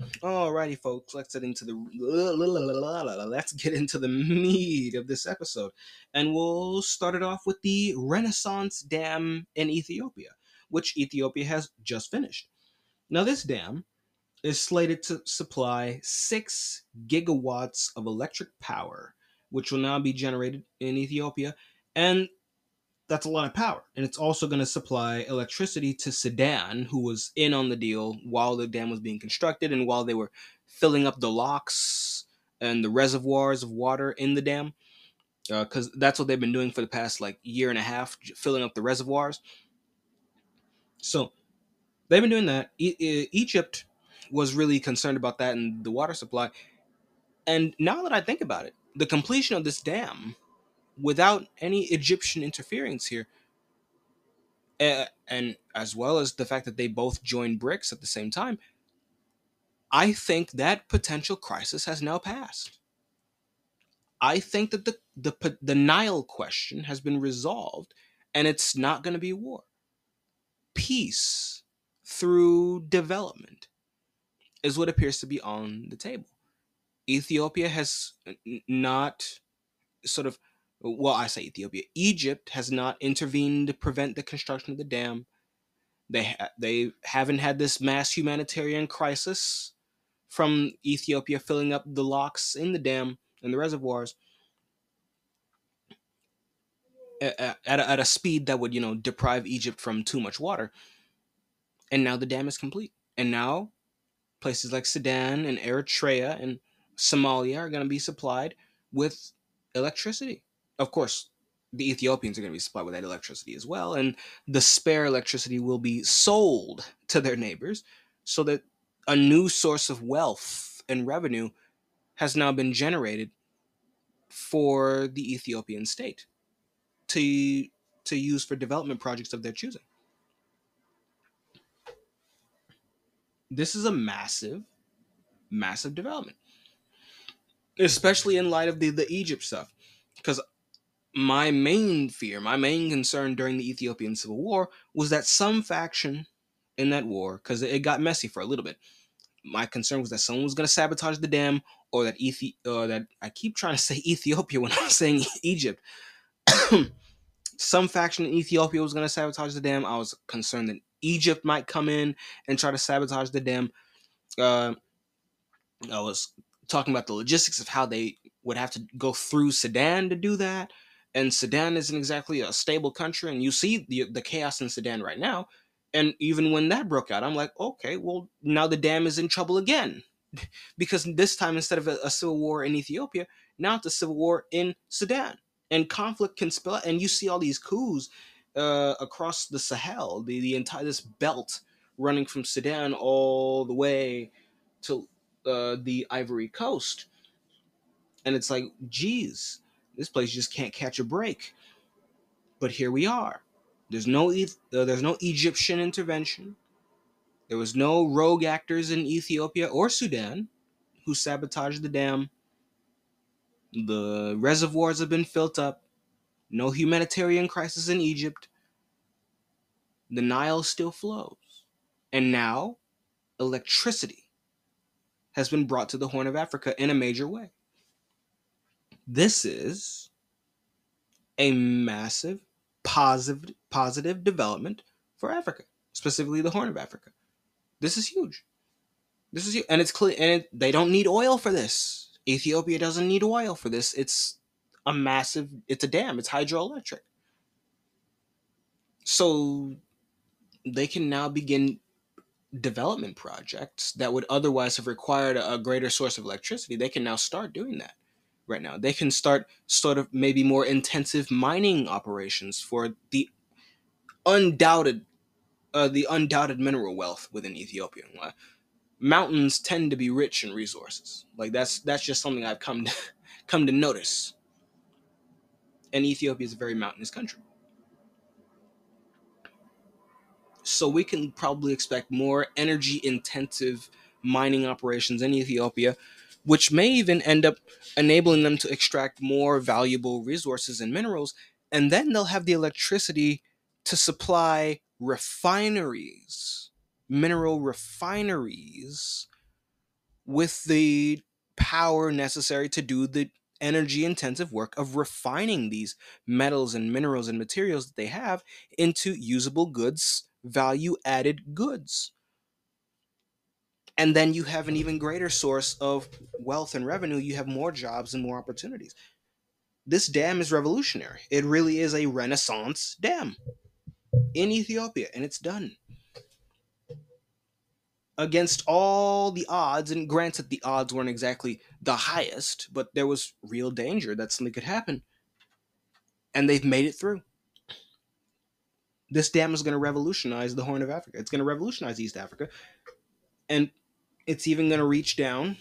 Alrighty, folks, let's get into the let's get into the meat of this episode, and we'll start it off with the Renaissance Dam in Ethiopia, which Ethiopia has just finished. Now, this dam is slated to supply six gigawatts of electric power, which will now be generated in Ethiopia, and that's a lot of power. And it's also going to supply electricity to Sudan, who was in on the deal while the dam was being constructed and while they were filling up the locks and the reservoirs of water in the dam. Because uh, that's what they've been doing for the past like year and a half, filling up the reservoirs. So they've been doing that. E- e- Egypt was really concerned about that and the water supply. And now that I think about it, the completion of this dam without any Egyptian interference here. Uh, and as well as the fact that they both joined BRICS at the same time, I think that potential crisis has now passed. I think that the the the Nile question has been resolved, and it's not going to be war. Peace through development is what appears to be on the table. Ethiopia has not sort of well, I say Ethiopia, Egypt has not intervened to prevent the construction of the dam. They ha- they haven't had this mass humanitarian crisis from Ethiopia filling up the locks in the dam and the reservoirs at, a, at a speed that would you know deprive Egypt from too much water. And now the dam is complete. And now places like Sudan and Eritrea and Somalia are going to be supplied with electricity of course, the Ethiopians are going to be supplied with that electricity as well, and the spare electricity will be sold to their neighbors so that a new source of wealth and revenue has now been generated for the Ethiopian state to to use for development projects of their choosing. This is a massive, massive development, especially in light of the, the Egypt stuff. Because my main fear, my main concern during the Ethiopian Civil War was that some faction in that war, because it got messy for a little bit, my concern was that someone was going to sabotage the dam, or that Ethi- or that I keep trying to say Ethiopia when I'm saying Egypt. some faction in Ethiopia was going to sabotage the dam. I was concerned that Egypt might come in and try to sabotage the dam. Uh, I was talking about the logistics of how they would have to go through Sudan to do that and Sudan isn't exactly a stable country, and you see the the chaos in Sudan right now. And even when that broke out, I'm like, okay, well now the dam is in trouble again, because this time instead of a, a civil war in Ethiopia, now it's a civil war in Sudan, and conflict can spill out. And you see all these coups uh, across the Sahel, the the entire this belt running from Sudan all the way to uh, the Ivory Coast, and it's like, geez, this place just can't catch a break. But here we are. There's no uh, there's no Egyptian intervention. There was no rogue actors in Ethiopia or Sudan who sabotaged the dam. The reservoirs have been filled up. No humanitarian crisis in Egypt. The Nile still flows. And now, electricity has been brought to the Horn of Africa in a major way. This is a massive positive positive development for Africa, specifically the Horn of Africa. This is huge. This is huge. and it's clear and it, they don't need oil for this. Ethiopia doesn't need oil for this. It's a massive it's a dam, it's hydroelectric. So they can now begin development projects that would otherwise have required a greater source of electricity. They can now start doing that right now. They can start sort of maybe more intensive mining operations for the undoubted uh, the undoubted mineral wealth within Ethiopia. Uh, mountains tend to be rich in resources. Like that's that's just something I've come to come to notice. And Ethiopia is a very mountainous country. So we can probably expect more energy intensive mining operations in Ethiopia which may even end up enabling them to extract more valuable resources and minerals. And then they'll have the electricity to supply refineries, mineral refineries with the power necessary to do the energy intensive work of refining these metals and minerals and materials that they have into usable goods, value added goods. And then you have an even greater source of wealth and revenue. You have more jobs and more opportunities. This dam is revolutionary. It really is a renaissance dam in Ethiopia, and it's done against all the odds, and granted the odds weren't exactly the highest, but there was real danger that something could happen. And they've made it through. This dam is going to revolutionize the Horn of Africa. It's going to revolutionize East Africa. And it's even going to reach down.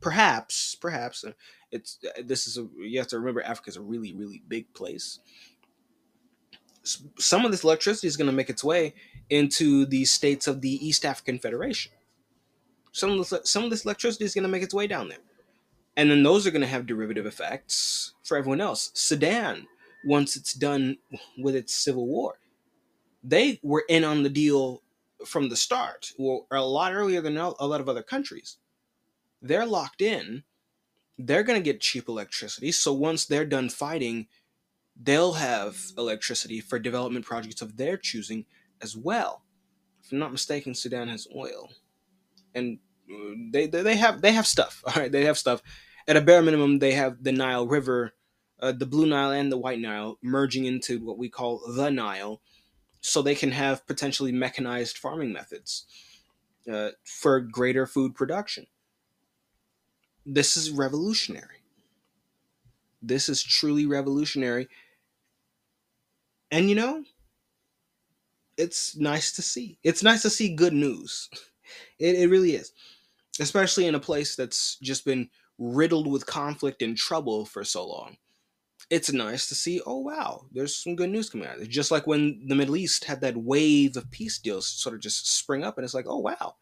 Perhaps, perhaps, uh, it's this is a you have to remember Africa is a really, really big place. Some of this electricity is going to make its way into the states of the East African Federation. Some of this, some of this electricity is going to make its way down there. And then those are going to have derivative effects for everyone else. Sudan, once it's done with its civil war, they were in on the deal from the start, or a lot earlier than a lot of other countries. They're locked in. They're going to get cheap electricity. So once they're done fighting, they'll have electricity for development projects of their choosing as well. If I'm not mistaken, Sudan has oil, and uh, they they, they have they have stuff. All right, they have stuff. At a bare minimum, they have the Nile River, uh, the Blue Nile and the White Nile merging into what we call the Nile, so they can have potentially mechanized farming methods uh, for greater food production. This is revolutionary. This is truly revolutionary. And you know, it's nice to see. It's nice to see good news. It, it really is. Especially in a place that's just been riddled with conflict and trouble for so long. It's nice to see, oh wow, there's some good news coming out. Just like when the Middle East had that wave of peace deals sort of just spring up, and it's like, oh wow,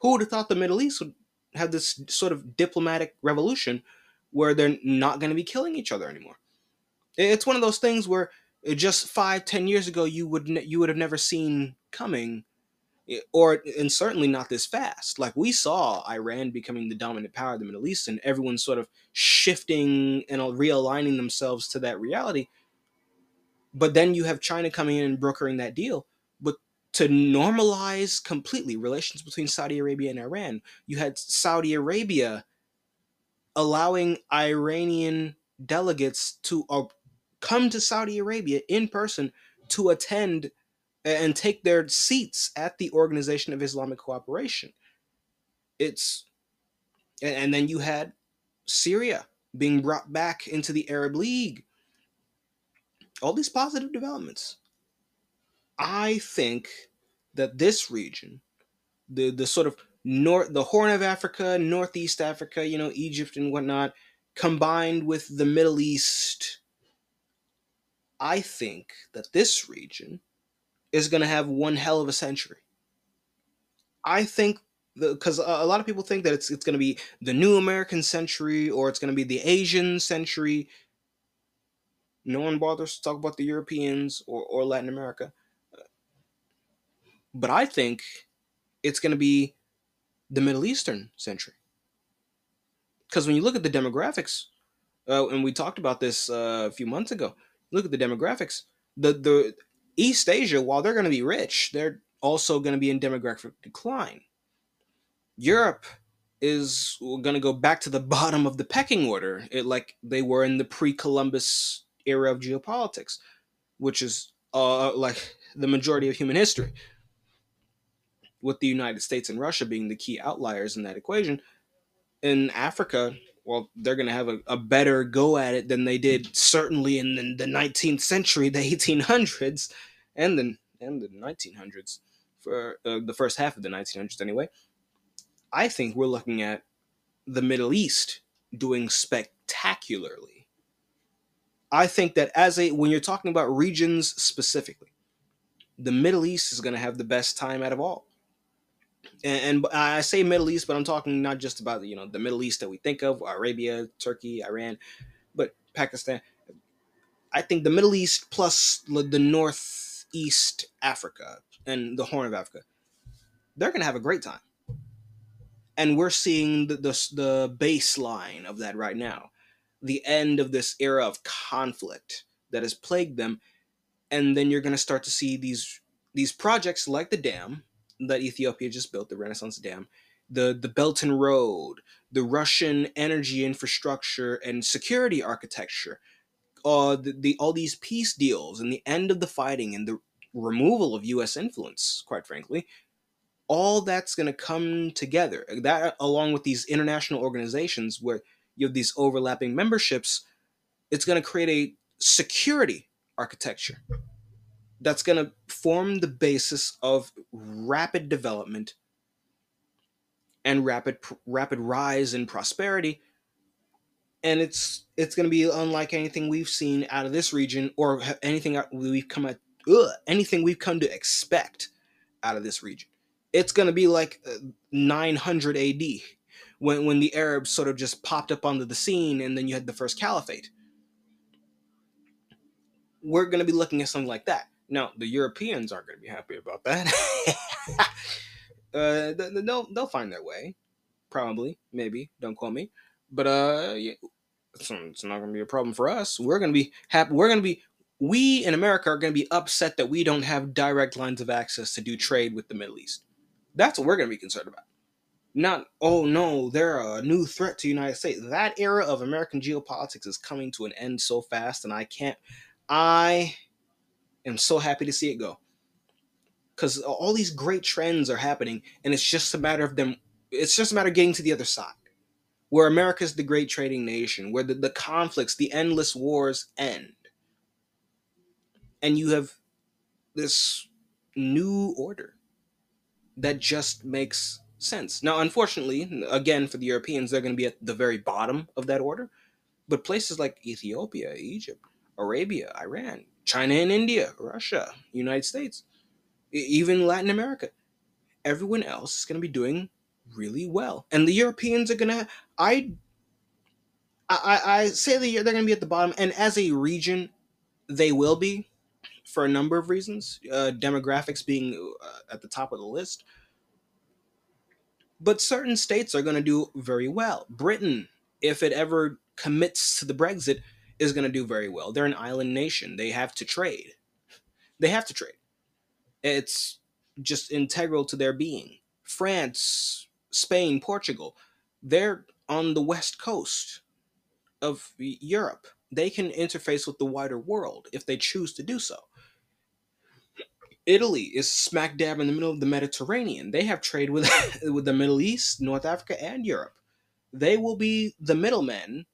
who would have thought the Middle East would have this sort of diplomatic revolution where they're not going to be killing each other anymore? It's one of those things where uh, just five, ten years ago you would ne- you would have never seen coming, or and certainly not this fast. Like we saw Iran becoming the dominant power of the Middle East, and everyone sort of shifting and realigning themselves to that reality. But then you have China coming in and brokering that deal. But to normalize completely relations between Saudi Arabia and Iran, you had Saudi Arabia allowing Iranian delegates to uh, come to Saudi Arabia in person to attend and take their seats at the Organization of Islamic Cooperation. It's and then you had Syria being brought back into the Arab League. All these positive developments. I think that this region, the the sort of north, the Horn of Africa, Northeast Africa, you know, Egypt and whatnot, combined with the Middle East I think that this region is going to have one hell of a century. I think because a lot of people think that it's it's going to be the new American century or it's going to be the Asian century. No one bothers to talk about the Europeans or, or Latin America. But I think it's going to be the Middle Eastern century. Because when you look at the demographics, uh, and we talked about this uh, a few months ago, look at the demographics. The the East Asia, while they're going to be rich, they're also going to be in demographic decline. Europe is going to go back to the bottom of the pecking order, it, like they were in the pre-Columbus era of geopolitics, which is uh, like the majority of human history. With the United States and Russia being the key outliers in that equation, in Africa, well, they're going to have a, a, better go at it than they did certainly in the, the 19th century, the 1800s, and the, and the 1900s, for uh, the first half of the 1900s anyway. I think we're looking at the Middle East doing spectacularly. I think that as a when you're talking about regions specifically, the Middle East is going to have the best time out of all and, and I say Middle East, but I'm talking not just about you know the Middle East that we think of, Arabia, Turkey, Iran, but Pakistan. I think the Middle East plus the Northeast Africa and the Horn of Africa, they're gonna have a great time. and we're seeing the, the the baseline of that right now, the end of this era of conflict that has plagued them, and then you're going to start to see these these projects like the dam that Ethiopia just built, the Renaissance Dam, the the Belt and Road, the Russian energy infrastructure and security architecture, uh, the, the all these peace deals and the end of the fighting and the removal of U.S. influence, quite frankly, all that's going to come together. That, along with these international organizations where you have these overlapping memberships, it's going to create a security architecture that's going to form the basis of rapid development and rapid rapid rise in prosperity and it's it's going to be unlike anything we've seen out of this region or anything we've come at ugh, anything we've come to expect out of this region. It's going to be like uh, 900 AD when when the Arabs sort of just popped up onto the scene and then you had the first caliphate. We're going to be looking at something like that. Now the Europeans aren't going to be happy about that. Uh, they'll they'll find their way, probably, maybe. Don't quote me, but uh, yeah, it's, it's not gonna be a problem for us. We're gonna be happy. We're gonna be we in America are gonna be upset that we don't have direct lines of access to do trade with the Middle East. That's what we're gonna be concerned about. Not oh no, they're a new threat to the United States. That era of American geopolitics is coming to an end so fast, and I can't. I am so happy to see it go because all these great trends are happening, and it's just a matter of them. It's just a matter of getting to the other side, where America's the great trading nation, where the, the conflicts, the endless wars end, and you have this new order that just makes sense. Now, unfortunately, again, for the Europeans, they're going to be at the very bottom of that order. But places like Ethiopia, Egypt, Arabia, Iran, China and India, Russia, United States, even Latin America. Everyone else is going to be doing really well, and the Europeans are to. I, I, I say that they're to be at the bottom, and as a region, they will be, for a number of reasons. Uh, demographics being uh, at the top of the list, but certain states are to do very well. Britain, if it ever commits to the Brexit, is to do very well. They're an island nation. They have to trade. They have to trade. It's just integral to their being. France, Spain, Portugal, they're on the west coast of Europe. They can interface with the wider world if they choose to do so. Italy is smack dab in the middle of the Mediterranean. They have trade with with the Middle East, North Africa, and Europe. They will be the middlemen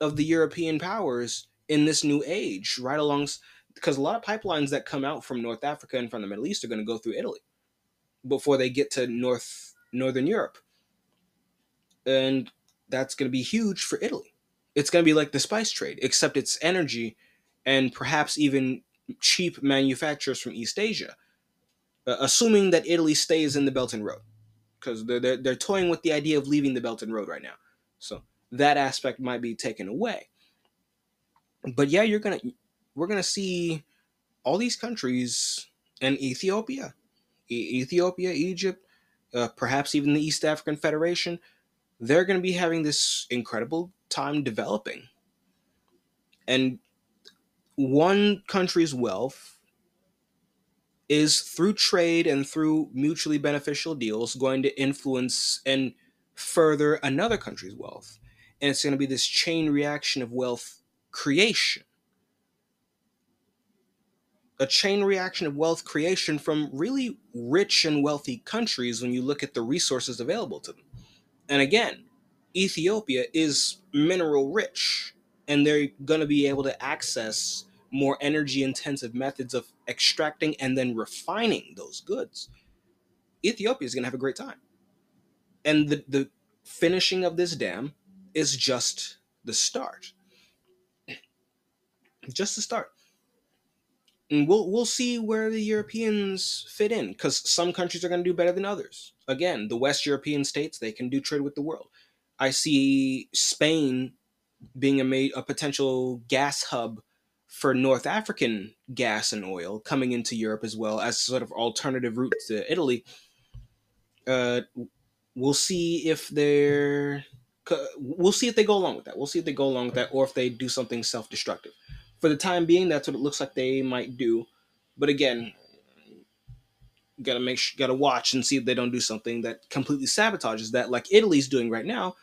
of the European powers in this new age, right along because a lot of pipelines that come out from North Africa and from the Middle East are going to go through Italy before they get to North Northern Europe, and that's going to be huge for Italy. It's going to be like the spice trade, except it's energy and perhaps even cheap manufacturers from East Asia, uh, assuming that Italy stays in the Belt and Road, because they're, they're they're toying with the idea of leaving the Belt and Road right now. So that aspect might be taken away. But yeah, you're gonna we're going to see all these countries and Ethiopia, e- Ethiopia, Egypt, uh, perhaps even the East African Federation, they're going to be having this incredible time developing. And one country's wealth is through trade and through mutually beneficial deals going to influence and further another country's wealth. And it's going to be this chain reaction of wealth creation a chain reaction of wealth creation from really rich and wealthy countries when you look at the resources available to them. And again, Ethiopia is mineral rich, and they're going to be able to access more energy intensive methods of extracting and then refining those goods. Ethiopia is going to have a great time. And the, the finishing of this dam is just the start. Just the start and we'll we'll see where the Europeans fit in because some countries are going to do better than others. Again, the West European states they can do trade with the world. I see Spain being a made a potential gas hub for North African gas and oil coming into Europe as well as sort of alternative route to Italy. Uh, we'll see if they're we'll see if they go along with that. We'll see if they go along with that or if they do something self-destructive. For the time being, that's what it looks like they might do. But again, gotta make sure, gotta watch and see if they don't do something that completely sabotages that, like Italy's doing right now,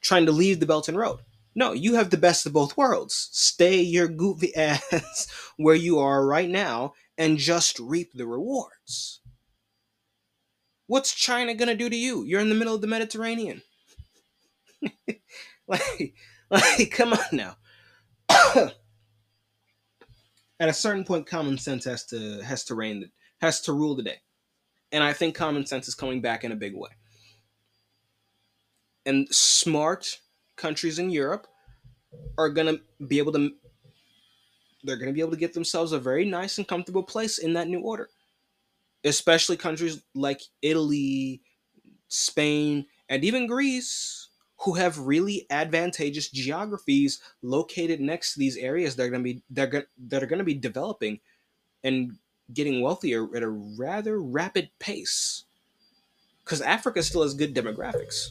trying to leave the Belt and Road. No, you have the best of both worlds. Stay your goofy ass where you are right now and just reap the rewards. What's China gonna do to you? You're in the middle of the Mediterranean. like, like, come on now. At a certain point, common sense has to has to reign has to rule the day, and I think common sense is coming back in a big way. And smart countries in Europe are gonna be able to they're gonna be able to get themselves a very nice and comfortable place in that new order. Especially countries like Italy, Spain, and even Greece, who have really advantageous geographies located next to these areas that are going to be they're, that are going to be developing and getting wealthier at a rather rapid pace. Because Africa still has good demographics,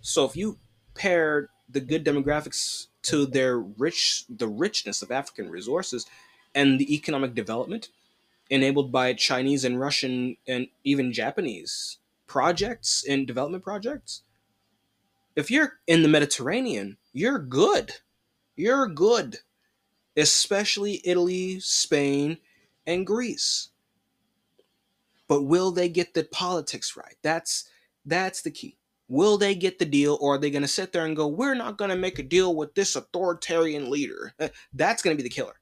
so if you pair the good demographics to their rich the richness of African resources and the economic development, enabled by Chinese and Russian and even Japanese projects and development projects. If you're in the Mediterranean, you're good. You're good. Especially Italy, Spain, and Greece. But will they get the politics right? That's that's the key. Will they get the deal or are they going to sit there and go, "We're not going to make a deal with this authoritarian leader." Eh, that's going to be the killer.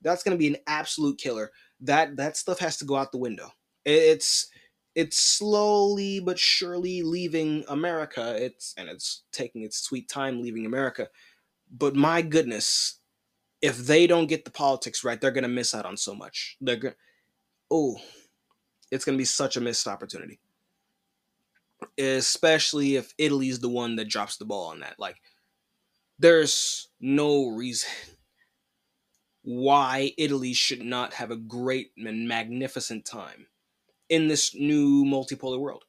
That's going to be an absolute killer that that stuff has to go out the window. It's it's slowly but surely leaving America. It's and it's taking its sweet time leaving America. But my goodness, if they don't get the politics right, they're gonna miss out on so much. They're gonna oh, it's gonna be such a missed opportunity. Especially if Italy's the one that drops the ball on that. Like, there's no reason why Italy should not have a great and magnificent time in this new multipolar world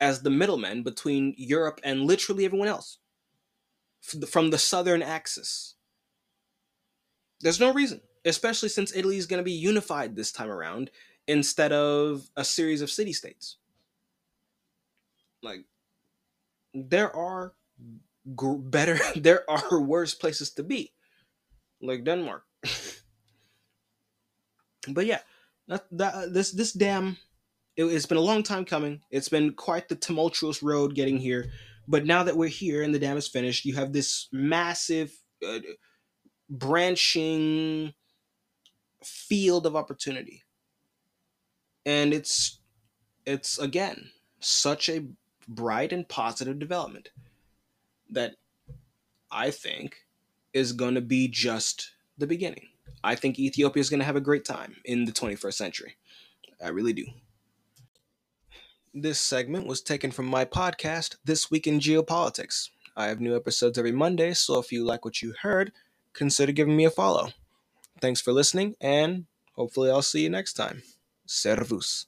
as the middleman between Europe and literally everyone else from the southern axis. There's no reason, especially since Italy is going to be unified this time around instead of a series of city states. Like, there are better, there are worse places to be, like Denmark but yeah, that, that this this dam, it, has been a long time coming. It's been quite the tumultuous road getting here. But now that we're here and the dam is finished, you have this massive uh, branching field of opportunity, and it's it's again such a bright and positive development that I think is going to be just the beginning. I think Ethiopia is going to have a great time in the 21st century. I really do. This segment was taken from my podcast, This Week in Geopolitics. I have new episodes every Monday, so if you like what you heard, consider giving me a follow. Thanks for listening, and hopefully, I'll see you next time. Servus.